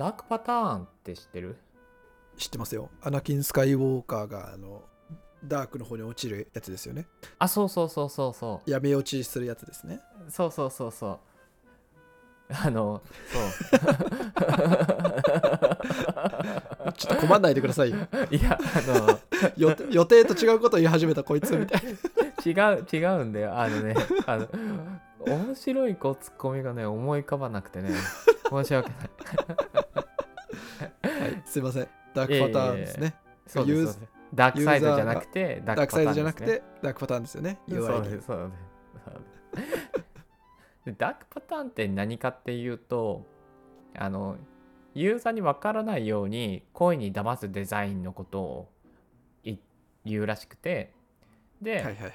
ダークパターンって知ってる？知ってますよ。アナキン・スカイウォーカーがあのダークの方に落ちるやつですよね。あそうそうそうそうそ闇落ちするやつですね。うそうそうそうそう。あの ちょっと困んないでくださいよ。そ ういやあの予定予定と違うこと言い始めたこいつみたいな。違う違うんだよ。あのねあの面白いこうツッコミがね思い浮かばなくてね申し訳ない。はい。すいません。ダークパターンですね。そうですユーそうです。ダークサイドじゃなくてダダークサイドじゃなくてダークパターンですよね。そうですそうです。ダークパターンって何かっていうとあのユーザーに分からないように声に騙すデザインのことをい言うらしくてで、はいはいはい。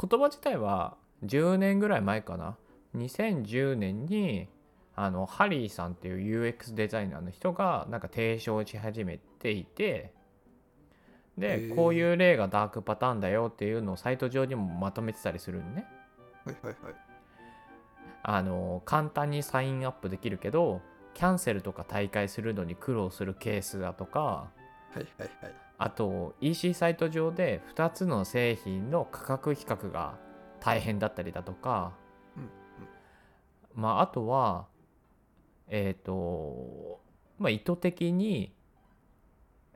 言葉自体は10年ぐらい前かな？2010年にあのハリーさんっていう UX デザイナーの人がなんか提唱し始めていてへでー。こういう例がダークパターンだよっていうのをサイト上にもまとめてたりするのね。はいはいはい。あの簡単にサインアップできるけどキャンセルとか大会するのに苦労するケースだとかはいはいはい。あと EC サイト上で2つの製品の価格比較が大変だったりだとか、うんうん。まああとはえっ、とまあ意図的に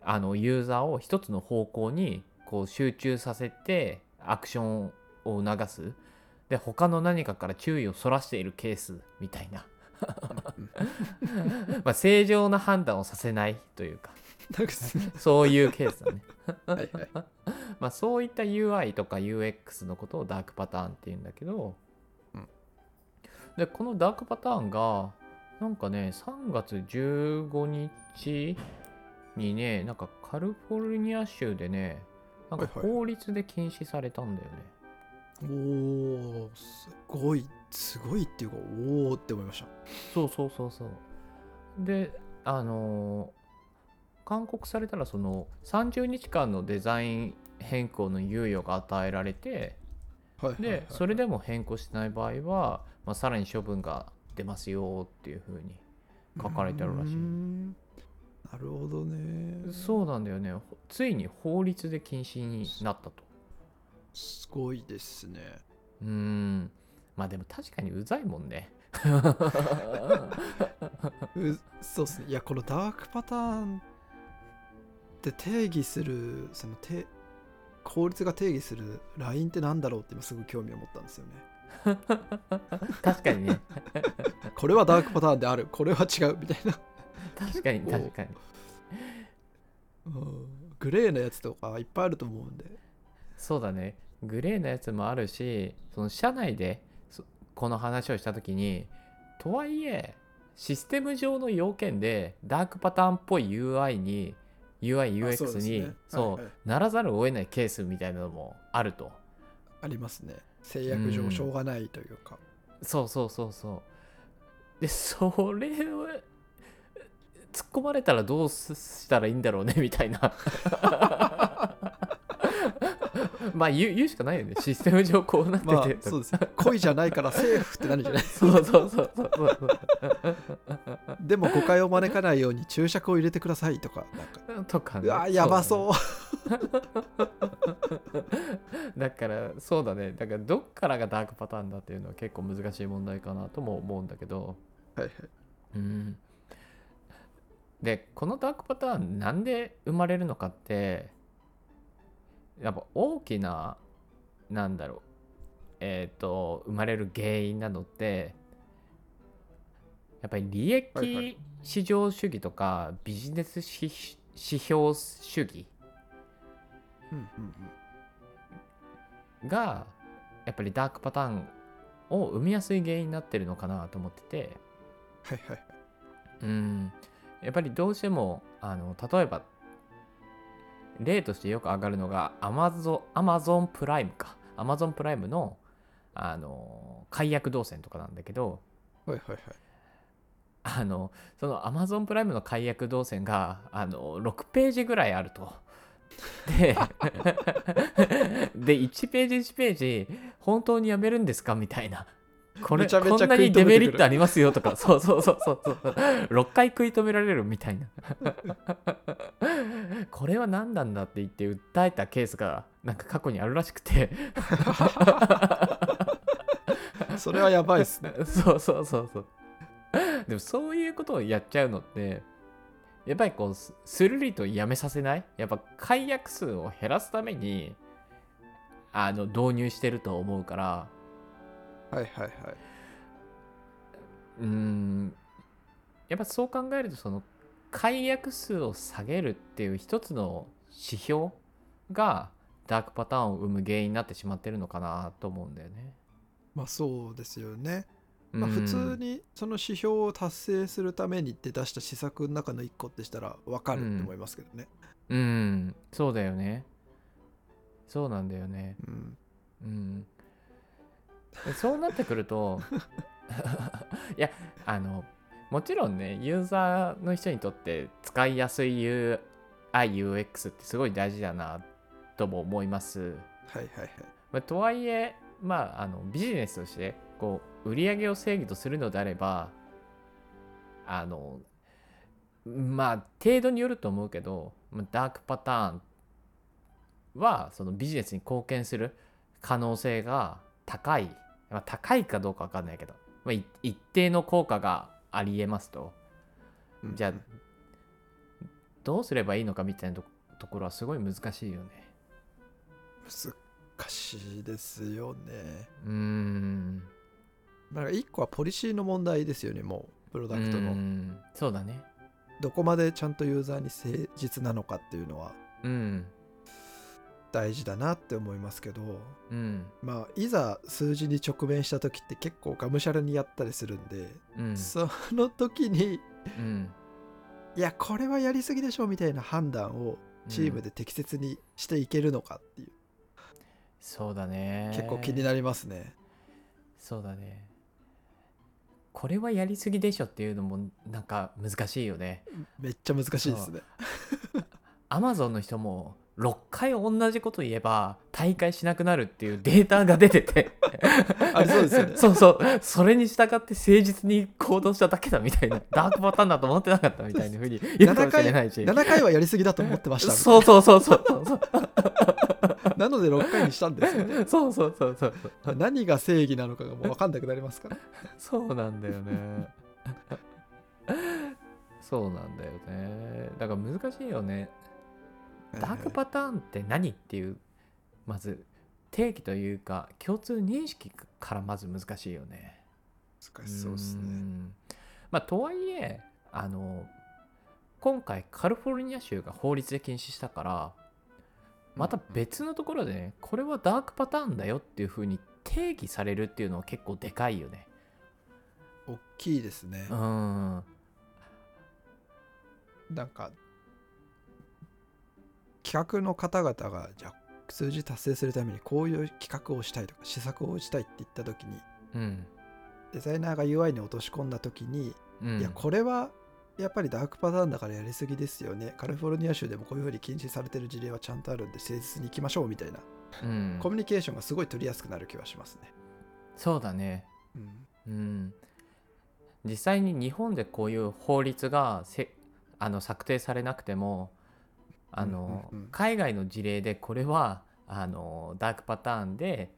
あのユーザーを一つの方向にこう集中させてアクションを促す。で他の何かから注意をそらしているケースみたいな。まあ正常な判断をさせないというか。そういうケースだね。はいはい。まあそういった UI とか UX のことをダークパターンって言うんだけど、うん。でこのダークパターンがなんかね3月15日にねなんかカリフォルニア州でねなんかはい。はい法律で禁止されたんだよね、おーすごい。すごいっていうかおおって思いました。そうそうそうそう。であのー勧告されたらその30日間のデザイン変更の猶予が与えられてはいはいはい。でそれでも変更しない場合は、まあ、さらに処分が出ますよっていうふうに書かれてあるらしい。なるほどね。そうなんだよね。ほついに法律で禁止になったと。すごいですね。うーん。まあでも確かにうざいもんね。うそうっすね。いやこのダークパターンって定義するそのて法律が定義するラインってなんだろうって今すごい興味を持ったんですよね 確かにね。これはダークパターンである。これは違うみたいな。確かに確かに。うん。グレーなやつとかいっぱいあると思うんで。そうだね。グレーなやつもあるしその社内でそこの話をした時にとはいえシステム上の要件でダークパターンっぽい UI に UIUX にですね。そう,、はいはい。ならざるを得ないケースみたいなのもあるとありますね。制約うん上しょうがないというか、そうそうそうそう。でそれを突っ込まれたらどうしたらいいんだろうねみたいな。まあ言う言うしかないよね。システム上こうなってて、まあそうです。恋じゃないからセーフってなるじゃない。そうそうそうそうそう。でも誤解を招かないように注釈を入れてくださいとかなんか。とかね。うわやばそう。そう だからそうだね。だからどっからがダークパターンだっていうのは結構難しい問題かなとも思うんだけど。はいはい。うん。でこのダークパターンなんで生まれるのかってやっぱ大きななんだろう。えっ、と生まれる原因なのってやっぱり利益い市場主義とかビジネス指指標主義がやっぱりダークパターンを生みやすい原因になってるのかなと思ってて。はいはい。うん。やっぱりどうしてもあの例えば例としてよく上がるのが Amazon, Amazon プライムか。Amazon プライムのあの解約動線とかなんだけど。はいはいはい。あのその Amazon プライムの解約動線があの6ページぐらいあると。で で1ページ1ページ本当にやめるんですか？みたいな。これめちゃめちゃこんなにデメリットありますよとか。そうそうそうそうそう。6回食い止められるみたいな。これは何なんだって言って訴えたケースがなんか過去にあるらしくて。それはやばいっすね。そうそうそうそう。でもそういうことをやっちゃうのってやっぱりこうすスルリとやめさせない？やっぱ解約数を減らすためにあの導入してると思うからはいはいはい。うーんやっぱそう考えるとその解約数を下げるっていう一つの指標がダークパターンを生む原因になってしまってるのかなと思うんだよね。まあそうですよね。まあ、うん普通にその指標を達成するためにって出した施策の中の一個ってしたら分かると思いますけどね。うんそうだよね。そうなんだよね。うん。うん、でそうなってくると いやあのもちろんねユーザーの人にとって使いやすい UIUX ってすごい大事だなとも思います。はいはいはい。まあ、とはいえ、まあ、あのビジネスとしてこう売り上げを正義とするのであればあのまあ程度によると思うけどまあダークパターンはそのビジネスに貢献する可能性が高い、まあ、高いかどうか分かんないけど、まあ、い一定の効果がありえますと。うん。じゃあどうすればいいのかみたいなとところはすごい難しいよね。難しいですよね。うーん。だから一個はポリシーの問題ですよね、もう、プロダクトうの。ん。そうだね。どこまでちゃんとユーザーに誠実なのかっていうのは。うん。大事だなって思いますけど、うん。まあ、いざ数字に直面した時って結構がむしゃらにやったりするんで、うん。その時に、うん。いや、これはやりすぎでしょみたいな判断をチームで適切にしていけるのかっていう、そうだね結構気になりますね。そうだねこれはやりすぎでしょっていうのもなんか難しいよねめっちゃ難しいですね。アマゾンの人も6回同じこと言えば大会しなくなるっていうデータが出てて。ありそうですよね。そうそう。それに従って誠実に行動しただけだみたいな。ダークパターンだと思ってなかったみたいなふうに言うかもしれないし。7回はやりすぎだと思ってました。そうそうそうそう。そうそうななので6回にしたんですよね。そ うそうそうそうそう。何が正義なのかがもう分かんなくなりますから。そうなんだよね。そうなんだよね。だから難しいよねダークパターンって何っていうまず定義というか共通認識からまず難しいよね。難しそうですね。ん。まあとはいえあの今回カリフォルニア州が法律で禁止したからまた別のところでねこれはダークパターンだよっていう風に定義されるっていうのは結構でかいよね。大きいですね。う。ん。なんか企画の方々がじゃあ数字達成するためにこういう企画をしたいとか施策を打ちたいって言った時にうん。デザイナーが UI に落とし込んだ時に、うん。いやこれはやっぱりダークパターンだからやりすぎですよね。カリフォルニア州でもこういうふうに禁止されてる事例はちゃんとあるんで誠実に行きましょうみたいな、うん。コミュニケーションがすごい取りやすくなる気はしますね。そうだね。うん。うん。実際に日本でこういう法律がせあの策定されなくてもあの、うんうんうん。海外の事例でこれはあのダークパターンで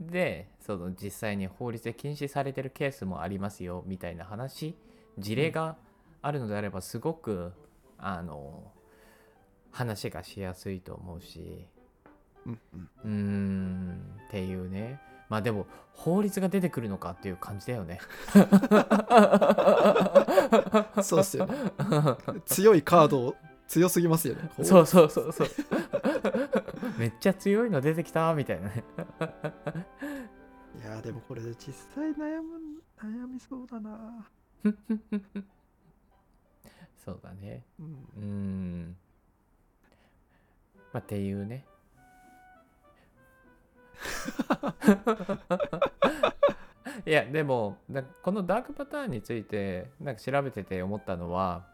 でその実際に法律で禁止されてるケースもありますよみたいな話事例があるのであればすごくあの話がしやすいと思うし。うんうん。うーんっていうね。まあでも法律が出てくるのかっていう感じだよね。そうっすよね。強いカードを強すぎますよね。そうそうそうそう。めっちゃ強いの出てきたみたいなね。いやーでもこれ実際悩む悩みそうだな。そうだね。うん。まあっていうね。いやでもなこのダークパターンについてなんか調べてて思ったのは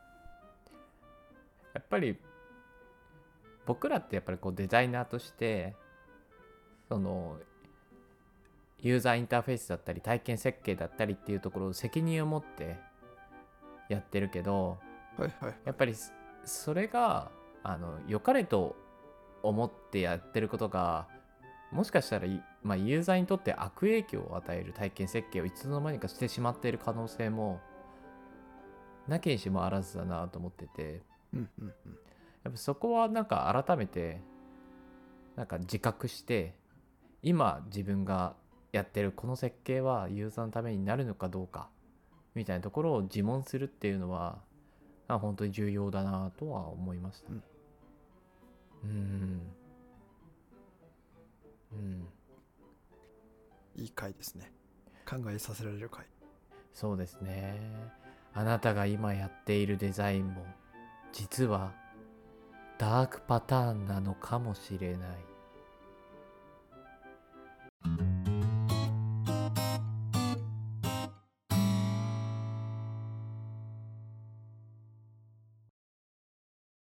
ぱり僕らってやっぱりこうデザイナーとしてそのユーザーインターフェースだったり体験設計だったりっていうところを責任を持ってやってるけどはいはい。やっぱりそそれがあの良かれと思ってやってることがもしかしたら、いまあ、ユーザーにとって悪影響を与える体験設計をいつの間にかしてしまっている可能性もなきにしもあらずだなと思っててうんうんうんやっぱそこはなんか改めてなんか自覚して今自分がやってるこの設計はユーザーのためになるのかどうかみたいなところを自問するっていうのはあ本当に重要だなとは思いましたね。うん。うん。いい回ですね考えさせられる回そうですね。あなたが今やっているデザインも実はダークパターンなのかもしれない。